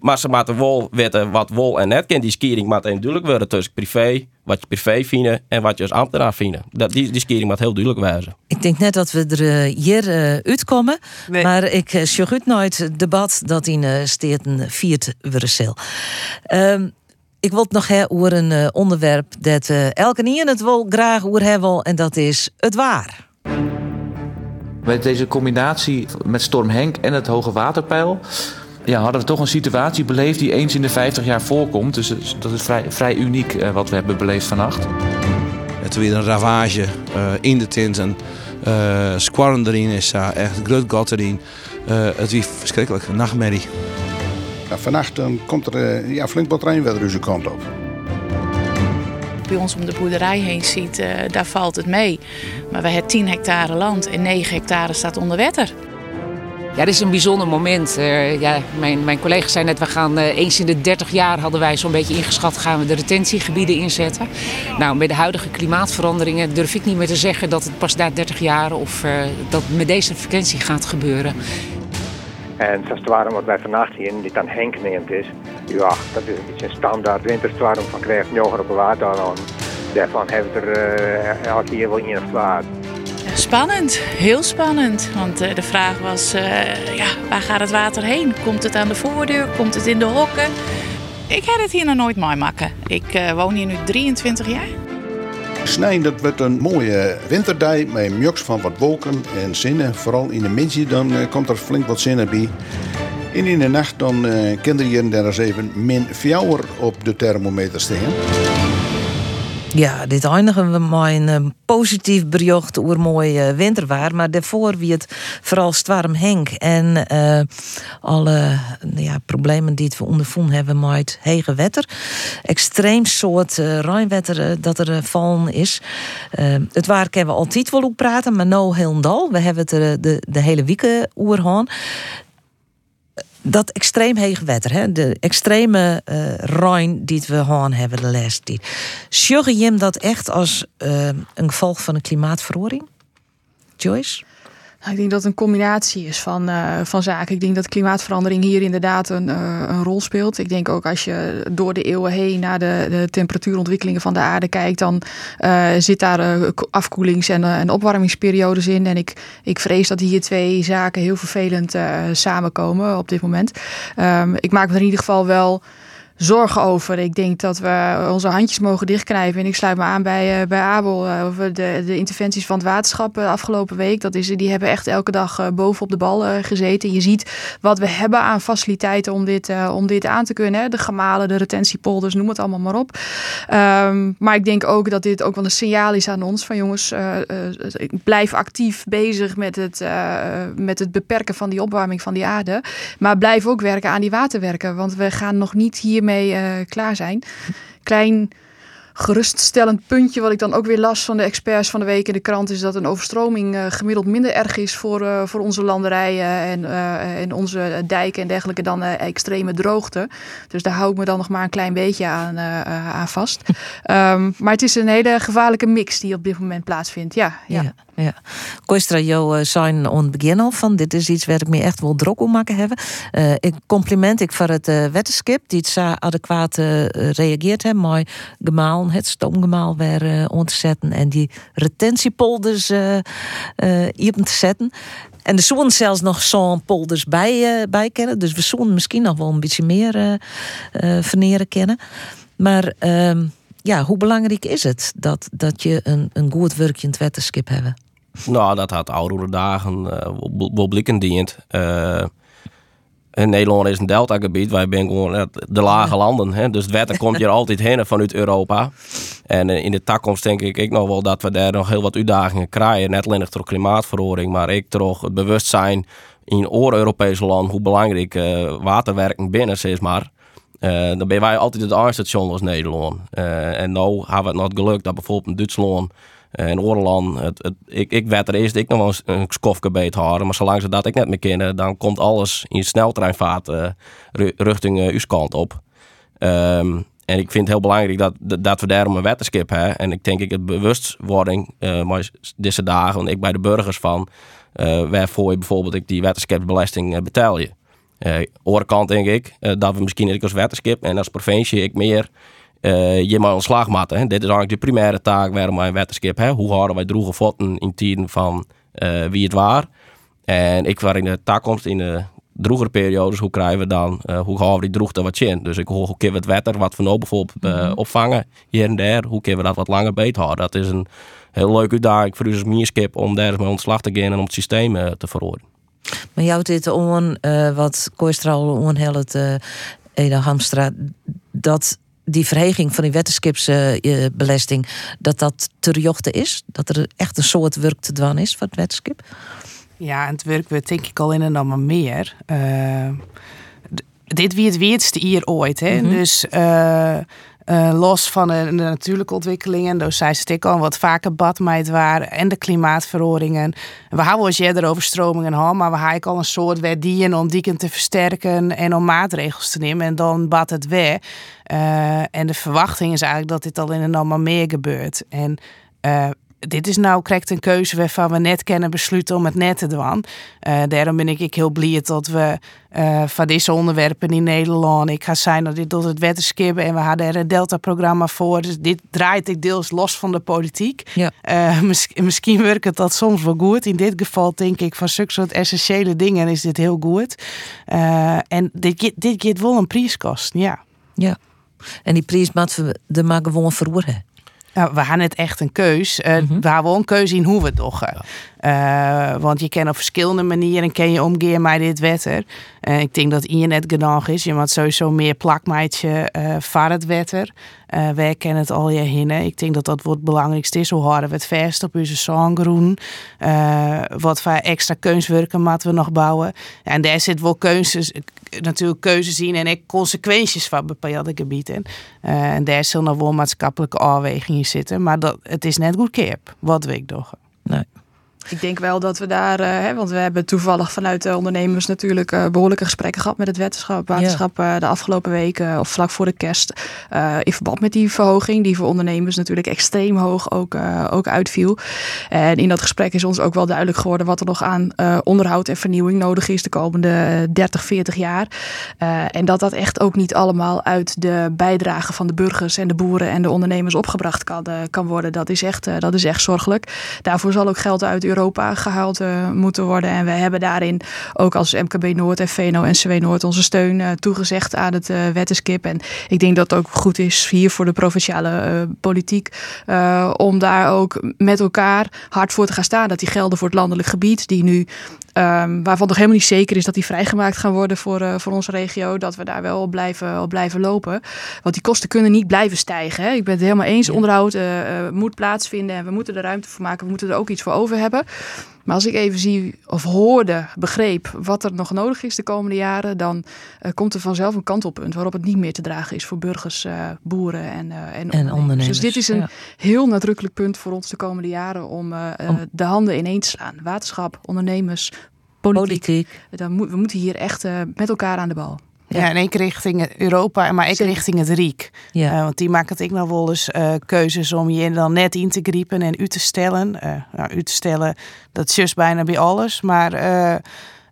maar ze moeten wel weten wat wol en net kan. Die skiering moet duidelijk worden tussen privé wat je privé vindt en wat je als ambtenaar vindt. Dat, die, die skering moet heel duidelijk wijzen. Ik denk net dat we er hier uh, uitkomen. Maar ik uh, goed nooit het debat dat in uh, Steerten viert Brussel. Um, ik wil het nog hebben over een uh, onderwerp dat uh, elke niet het wil graag over hebben en dat is het waar. Met deze combinatie met storm Henk en het hoge waterpeil ja, hadden we toch een situatie beleefd die eens in de 50 jaar voorkomt. Dus dat is vrij, vrij uniek uh, wat we hebben beleefd vannacht. Het weer een ravage uh, in de tint en uh, squarren erin is echt groot gat erin. het was verschrikkelijk, een nachtmerrie. Ja, vannacht dan komt er ja, flink wat regenwetter onze kant op. Bij ons om de boerderij heen ziet, daar valt het mee. Maar we hebben 10 hectare land en 9 hectare staat onder water. Ja, dit is een bijzonder moment. Uh, ja, mijn, mijn collega zei net, we gaan uh, eens in de 30 jaar hadden wij zo'n beetje ingeschat, gaan we de retentiegebieden inzetten. Nou, met de huidige klimaatveranderingen durf ik niet meer te zeggen dat het pas na 30 jaar of uh, dat met deze frequentie gaat gebeuren. En zoals het waarom wat wij vannacht hier, die dan Henk neemt is, ja, dat is een standaard winterstorm van krijgt jonger op water aan. daarvan hebben er elke keer wel één of twee. Spannend, heel spannend. Want de vraag was, ja, waar gaat het water heen? Komt het aan de voordeur? Komt het in de hokken? Ik heb het hier nog nooit mooi maken. Ik woon hier nu 23 jaar. Snij, dat wordt een mooie winterdag met een van wat wolken en zinnen. Vooral in de middag dan uh, komt er flink wat zinnen bij. En in de nacht dan uh, kinderen hier daar eens even min 4 op de thermometer staan. Ja, dit eindigen we met een positief bericht over mooi uh, winterwaar. Maar daarvoor wie het vooral Stwarm Henk en uh, alle ja, problemen die we ondervonden hebben met hege wetter. Extreem soort uh, dat er vallen is. het waar hebben we altijd wel op praten, maar nou heel dal. We hebben het de, de hele week gehad dat extreem hege wetter, hè? de extreme uh, Rijn die we gehad hebben de laatste tijd. Sjugge je dat echt als uh, een gevolg van een klimaatverandering? Joyce? Nou, ik denk dat het een combinatie is van, uh, van zaken. Ik denk dat klimaatverandering hier inderdaad een, uh, een rol speelt. Ik denk ook als je door de eeuwen heen naar de, de temperatuurontwikkelingen van de aarde kijkt, dan uh, zit daar afkoelings- en, en opwarmingsperiodes in. En ik, ik vrees dat hier twee zaken heel vervelend samenkomen op dit moment. Um, ik maak me er in ieder geval wel zorgen over. Ik denk dat we onze handjes mogen dichtknijpen. En ik sluit me aan bij, uh, bij Abel uh, over de, de interventies van het waterschap uh, afgelopen week. Dat is, die hebben echt elke dag boven op de bal gezeten. Je ziet wat we hebben aan faciliteiten om dit, om dit aan te kunnen. Hè. De gemalen, de retentiepolders, noem het allemaal maar op. Um, maar ik denk ook dat dit ook wel een signaal is aan ons. Van jongens, ik blijf actief bezig met het, met het beperken van die opwarming van die aarde. Maar blijf ook werken aan die waterwerken. Want we gaan nog niet hier mee uh, klaar zijn. Klein geruststellend puntje wat ik dan ook weer las van de experts van de week in de krant is dat een overstroming uh, gemiddeld minder erg is voor, uh, voor onze landerijen en, uh, en onze dijken en dergelijke dan extreme droogte. Dus daar hou ik me dan nog maar een klein beetje aan, aan vast. um, maar het is een hele gevaarlijke mix die op dit moment plaatsvindt. Ja, ja. ja. Ja, Koistra, jou zijn aan het begin al van dit is iets waar ik me echt wel druk om maken hebben. Uh, ik compliment ik voor het uh, die het zo adequaat uh, reageert maar gemaal, het stoomgemaal weer uh, te zetten en die retentiepolders uh, te zetten. En de zoon zelfs nog zo'n polders bij, bij kennen. Dus we zo'n misschien nog wel een beetje meer verneren kennen. Maar ehm, ja, hoe belangrijk is het dat, dat je een, een goed werkend wetenschap hebt? Nou, dat had oudere dagen uh, wel blikken dient. Uh, in Nederland is een deltagebied, wij zijn gewoon de lage landen. Hè? Dus het wetter komt hier altijd heen vanuit Europa. En in de toekomst denk ik, ik nog wel dat we daar nog heel wat uitdagingen krijgen. Net alleen door klimaatverandering, maar ik toch het bewustzijn in oor-Europese landen hoe belangrijk uh, waterwerking binnen is. Maar dan ben wij altijd het aanstation als Nederland. Uh, en nu hebben we het nog gelukt dat bijvoorbeeld in Duitsland en Oorland, het, het, ik, ik werd er eerst ik nog wel een skofke beet houden, maar zolang ze dat ik net meer kennen, dan komt alles in sneltreinvaart uh, richting uh, kant op. Um, en ik vind het heel belangrijk dat, dat we daarom een wetenschap hebben. En ik denk ik het bewustwording, maar deze dagen, want ik bij de burgers van, uh, waarvoor je bijvoorbeeld ik die wetenschapsbelasting betaal je. Uh, kant denk ik dat we misschien ik als wetenschap en als provincie ik meer uh, je maar ontslag maken. Dit is eigenlijk de primaire taak waarom wij een wetenschap hebben. Hoe houden wij droege voeten in tijden van uh, wie het waar. En ik waar in de toekomst, in de droegere periodes, hoe krijgen we dan, uh, hoe gaan we die droegte wat in? Dus ik hoor hoe kunnen we het wetter, wat we nou bijvoorbeeld mm opvangen hier en daar, hoe kunnen we dat wat langer beter houden? Dat is een heel leuke uitdaging voor ons mierskip om daar eens mee ontslag te gaan en om het systeem te verhoren. Maar jou dit on, wat Kooistral onhelpt, uh, Eda Hamstra, dat die verheging van die wetenschapsbelasting, dat dat te is? Dat er echt een soort werk te doen is van het wetenschap? Ja, en het werk we denk ik al in en allemaal meer. Uh, dit wie het weerste hier ooit. Hè? Mm -hmm. Dus uh, los van de, natuurlijke ontwikkelingen, dus zij stik al wat vaker badmeid waren en de klimaatverhoringen. We hebben ons eerder over stromingen al, maar we hebben al een soort wedien om die te versterken en om maatregels te nemen. En dan bad het weer. Uh, en de verwachting is eigenlijk dat dit al in een allemaal meer gebeurt. En uh, dit is nou correct een keuze waarvan we net kennen besluiten om het net te doen. Uh, daarom ben ik, ik heel blij dat we uh, van deze onderwerpen in Nederland. Ik ga zijn dat dit tot het wetenschap en we hadden er een Delta-programma voor. Dus dit draait ik deels los van de politiek. Ja. Uh, misschien werkt het dat soms wel goed. In dit geval denk ik van zulke soort essentiële dingen is dit heel goed. en dit, dit geeft wel een prijskost, ja. Ja. En die prijs moeten we de maar gewoon. Nou, we hebben net echt een keus. Uh, mm -hmm. We hebben een keuze in hoe we het doen. Uh, want je kan op verschillende manieren ken je omgaan met dit wetter. Uh, ik denk dat je net genoeg is. Je moet sowieso meer plakmaatje uh, voor het wetter. wij kennen het al je hinnen. Ik denk dat dat wat het belangrijkste is. Hoe houden we het vast op onze zongroen? wat voor extra keuzwerken moeten we nog bouwen? En daar zit wel keuzes, natuurlijk keuzes in en ook consequenties van bepaalde gebieden. en daar zullen wel maatschappelijke afwegingen zitten. Maar dat, het is net goed keer wat we doen. Nee. Ik denk wel dat we daar, uh, hè, want we hebben toevallig vanuit de ondernemers natuurlijk uh, behoorlijke gesprekken gehad met het wetenschap, waterschap uh, de afgelopen weken of vlak voor de kerst. in verband met die verhoging, die voor ondernemers natuurlijk extreem hoog ook, ook uitviel. En in dat gesprek is ons ook wel duidelijk geworden wat er nog aan onderhoud en vernieuwing nodig is de komende 30, 40 jaar. en dat dat echt ook niet allemaal uit de bijdrage van de burgers en de boeren en de ondernemers opgebracht kan, kan worden. Dat is, echt, dat is echt zorgelijk. Daarvoor zal ook geld uit Europa gehaald uh, moeten worden. En we hebben daarin ook als MKB Noord en VNO-NCW Noord onze steun uh, toegezegd aan het uh, wettenskip. En ik denk dat het ook goed is hier voor de provinciale politiek om daar ook met elkaar hard voor te gaan staan. Dat die gelden voor het landelijk gebied, die nu Um, waarvan nog helemaal niet zeker is dat die vrijgemaakt gaan worden voor, uh, voor onze regio. Dat we daar wel op blijven, op blijven lopen. Want die kosten kunnen niet blijven stijgen. Hè. Ik ben het helemaal eens. Onderhoud uh, uh, moet plaatsvinden en we moeten er ruimte voor maken. We moeten er ook iets voor over hebben. Maar als ik even zie of hoorde, begreep wat er nog nodig is de komende jaren, dan uh, komt er vanzelf een kantelpunt waarop het niet meer te dragen is voor burgers, uh, boeren en, uh, en, en ondernemers. ondernemers. Dus dit is een ja. heel nadrukkelijk punt voor ons de komende jaren om, om. de handen ineen te slaan. Waterschap, ondernemers, politiek. politiek. Dan moet, we moeten hier echt met elkaar aan de bal. Ja, ja en één richting Europa, maar ik richting het Riek. Ja. Uh, want die maakt het ik nog wel eens uh, keuzes om je dan net in te griepen en u te stellen. Uh, nou, u te stellen, dat is bijna bij alles. Maar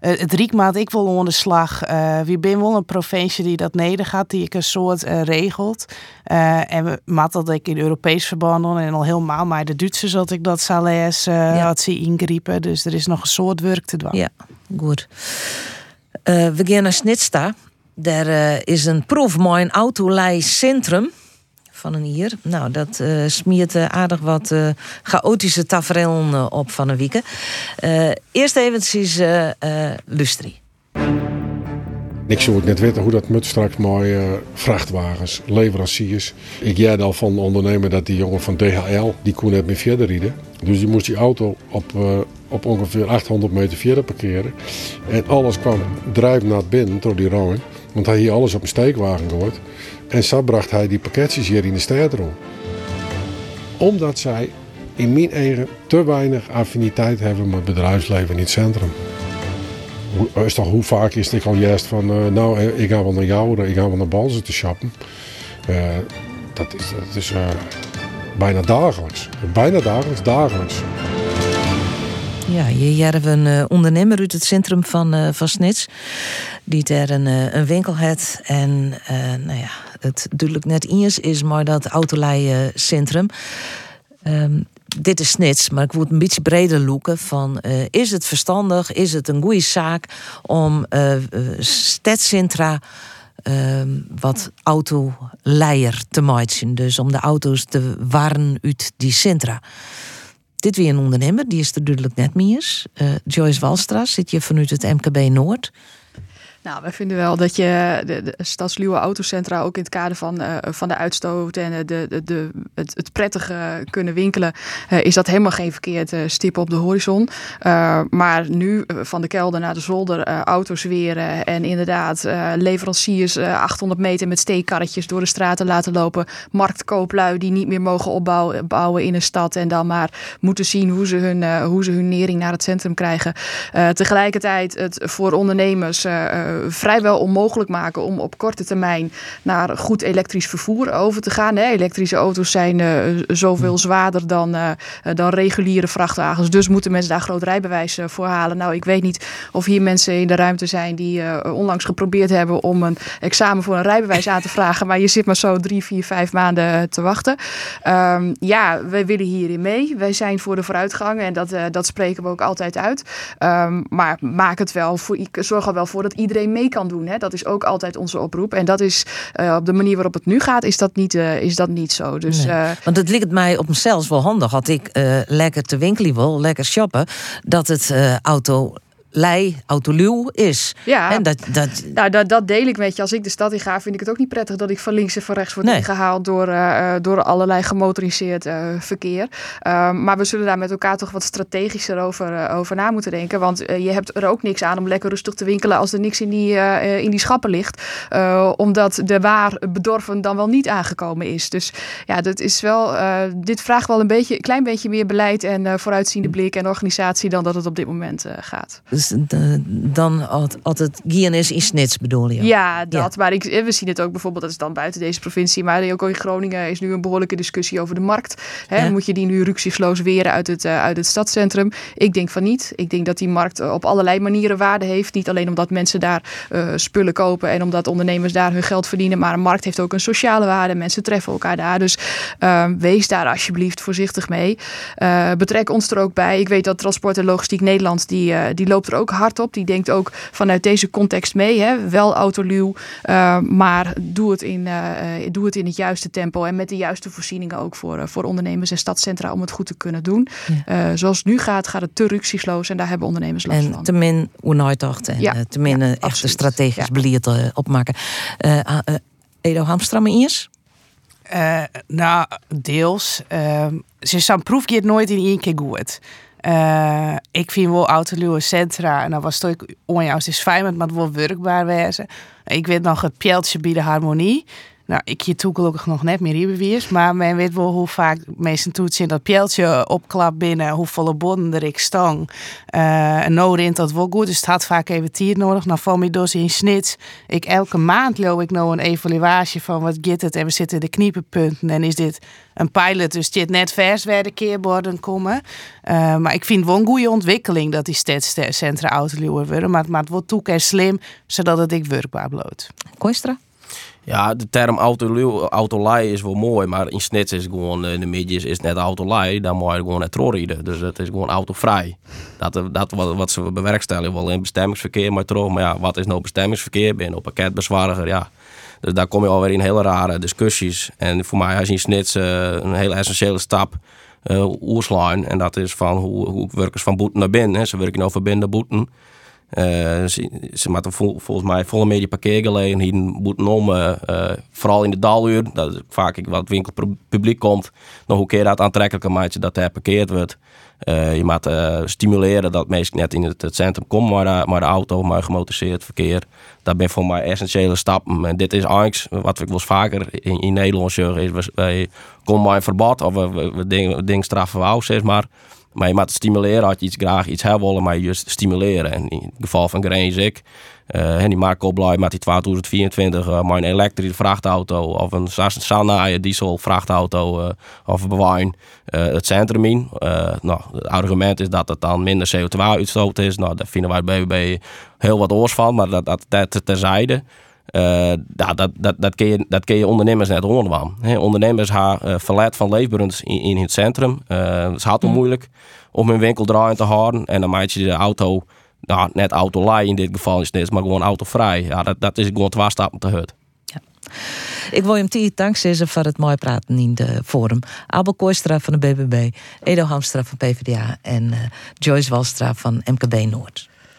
het Riek maakt ik wel onder de slag. wie ben wel een provincie die dat neder gaat, die ik een soort regelt. en we maakt dat ik in Europees verband en al helemaal maar de Duitsers dat ik dat zal ja. had ze ingriepen. Dus er is nog een soort werk te doen. Ja, goed. we gaan naar Snitsta. Er uh, is een proef mooi autolijcentrum van een hier. Nou, dat uh, smiert uh, aardig wat chaotische tafereelen op van een week. eerst eventjes Lustri. Ik zou het net weten hoe dat moet straks mooi vrachtwagens, leveranciers. Ik jij al van ondernemer dat die jongen van DHL, die kon net meer verder rijden. Dus die moest die auto op, op ongeveer 800 meter verder parkeren. En alles kwam druip naar binnen door die rouwen. Want hij hier alles op een steekwagen gehoord. En zo bracht hij die pakketjes hier in de stad rond. Omdat zij in mijn eigen te weinig affiniteit hebben met bedrijfsleven in het centrum. Hoe, is toch, hoe vaak is het al juist van, uh, nou, ik ga wel naar jou, ik ga wel naar Balzen te shoppen. Dat is, dat is bijna dagelijks. Bijna dagelijks, dagelijks. Ja, je hebt een uh, ondernemer uit het centrum van, uh, van Snits. Die daar een, uh, een winkel heeft. En nou ja, het duidelijk net eens is, maar dat autolijcentrum. Um, dit is Snits, maar ik moet een beetje breder loeken. Van, is het verstandig, is het een goede zaak om stedcentra... Uh, wat autoleier te maken. Dus om de auto's te warren uit die centra. Dit weer een ondernemer, die is er duidelijk net meer. Uh, Joyce Walstra, zit je vanuit het MKB Noord. Nou, wij vinden wel dat je de, de stadsluwe autocentra ook in het kader van, uh, van de uitstoot en de, de, de, het, het prettige kunnen winkelen, uh, is dat helemaal geen verkeerd stip op de horizon. maar nu van de kelder naar de zolder auto's weren en inderdaad leveranciers 800 meter met steekkarretjes door de straten laten lopen, marktkooplui die niet meer mogen opbouwen bouwen in een stad en dan maar moeten zien hoe ze hun, hoe ze hun nering naar het centrum krijgen. tegelijkertijd het voor ondernemers vrijwel onmogelijk maken om op korte termijn naar goed elektrisch vervoer over te gaan. Hè. Elektrische auto's zijn zoveel zwaarder dan, dan reguliere vrachtwagens. Dus moeten mensen daar groot rijbewijs voor halen. Nou, ik weet niet of hier mensen in de ruimte zijn die onlangs geprobeerd hebben om een examen voor een rijbewijs aan te vragen. Maar je zit maar zo drie, vier, vijf maanden te wachten. Um, ja, wij willen hierin mee. Wij zijn voor de vooruitgang en dat, dat spreken we ook altijd uit. Um, maar maak het wel voor, zorg er wel voor dat iedereen mee kan doen. Hè. Dat is ook altijd onze oproep. En dat is uh, op de manier waarop het nu gaat, is dat niet, uh, is dat niet zo. Dus, nee. Want het ligt mij op mezelf wel handig. Had ik lekker te winkelen wil, lekker shoppen, dat het auto lei, autoluw is. Ja, en dat, dat... Nou, dat, dat deel ik met je. Als ik de stad in ga, vind ik het ook niet prettig dat ik van links en van rechts word nee. ingehaald door, uh, door allerlei gemotoriseerd uh, verkeer. Uh, maar we zullen daar met elkaar toch wat strategischer over, over na moeten denken. Want je hebt er ook niks aan om lekker rustig te winkelen als er niks in die, in die schappen ligt. omdat de waar bedorven dan wel niet aangekomen is. Dus ja, dat is wel, dit vraagt wel een beetje, een klein beetje meer beleid en vooruitziende blik en organisatie dan dat het op dit moment gaat. Dus de, dan altijd Gien is in Snits bedoel je? Ja, dat. Maar ik, we zien het ook bijvoorbeeld, dat is dan buiten deze provincie, maar ook in Groningen is nu een behoorlijke discussie over de markt. Hè, Moet je die nu rukzichtloos weren uit het, uh, uit het stadscentrum? Ik denk van niet. Ik denk dat die markt op allerlei manieren waarde heeft. Niet alleen omdat mensen daar uh, spullen kopen en omdat ondernemers daar hun geld verdienen, maar een markt heeft ook een sociale waarde. Mensen treffen elkaar daar. Dus uh, wees daar alsjeblieft voorzichtig mee. betrek ons er ook bij. Ik weet dat Transport en Logistiek Nederland, die, die loopt er ook hard op. Die denkt ook vanuit deze context mee. Hè? Wel autoluw, uh, maar doe het, in, uh, doe het in het juiste tempo. En met de juiste voorzieningen ook voor, uh, voor ondernemers en stadscentra om het goed te kunnen doen. Ja. zoals het nu gaat, gaat het te rücksichtsloos en daar hebben ondernemers last en van. te min en ja. te min ja, echt strategisch beleid opmaken. Edo Hamstra, maar eerst? Uh, nou, deels. Uh, ze zo'n proefje nooit in één keer goed. Uh, ik vind wel autoluwe centra en dan was het onjuist is fijn, maar het wel werkbaar wezen. Ik weet nog het pjeltje bij de harmonie. Nou, ik je toe gelukkig nog net meer hier maar men weet wel hoe vaak mensen toetsen dat pjeltje opklapt binnen, hoe volle bonden er ik stang. Uh, nou rint dat wel goed, dus het had vaak even tier nodig. Nou, van mij dus in snits. Ik elke maand loop ik nou een evaluatie van wat get het en we zitten de kniepenpunten en is dit een pilot, dus dit net vers waar de keerborden komen. Uh, maar ik vind wel een goede ontwikkeling dat die stadscentra autoluwen worden, maar, maar het wordt toe slim, zodat het ik werkbaar bloot. Koistra? Ja, de term auto, autolei is wel mooi, maar in snits is gewoon in de midjes is net autolei, dan moet je gewoon net rijden. Dus het is gewoon autovrij. Dat, dat wat, wat ze bewerkstelligen wel in bestemmingsverkeer, maar terug. Maar ja, wat is nou bestemmingsverkeer? Ben je nou? Ja. Dus daar kom je alweer in hele rare discussies. En voor mij is in snits uh, een hele essentiële stap uh. En dat is van hoe, hoe werkers van boeten naar binnen. Hè. Ze werken nou verbinden boeten. Uh, ze, ze vol, volgens mij volle media parkeergelegenheden moeten om, uh, vooral in de daluur, dat is vaak wat winkelpubliek komt, nog hoe keer dat aantrekkelijker maakt dat er parkeerd wordt. je moet stimuleren dat mensen net in het, centrum komen, maar, maar de auto, maar gemotoriseerd verkeer. Dat ben voor mij essentiële stappen. En dit is eigenlijk wat ik wel eens vaker in, Nederland zeg, is wij komen bij een verbod of we, dingen, dingen straffen we zeg maar. Maar je moet stimuleren als je iets graag iets hebben willen, maar juist stimuleren. En in het geval van Grains ik, uh, die maakt op blij met die 2024 uh, maar een elektrische vrachtauto of een Sanaya diesel vrachtauto uh, of bewijn uh, het centrum in. nou, het argument is dat het dan minder CO2-uitstoot is. Nou, daar vinden wij bij BBB heel wat oors van, maar dat, dat, dat terzijde. Uh, dat, dat, dat, dat, kun je, dat kun je ondernemers net van. ondernemers hebben uh, verlet van leefbaarheid in, in het centrum. Uh, het is heel moeilijk om hun winkel draaiend te houden. En dan maak je de auto, nou, net autolei in dit geval is dit, maar gewoon autovrij. Ja, dat, dat is gewoon twee stappen te hut. Ja. Ik wil hem dankzeggen voor het mooi praten in de forum. Abel Kooistra van de BBB, Edo Hamstra van PvdA en Joyce Walstra van MKB Noord.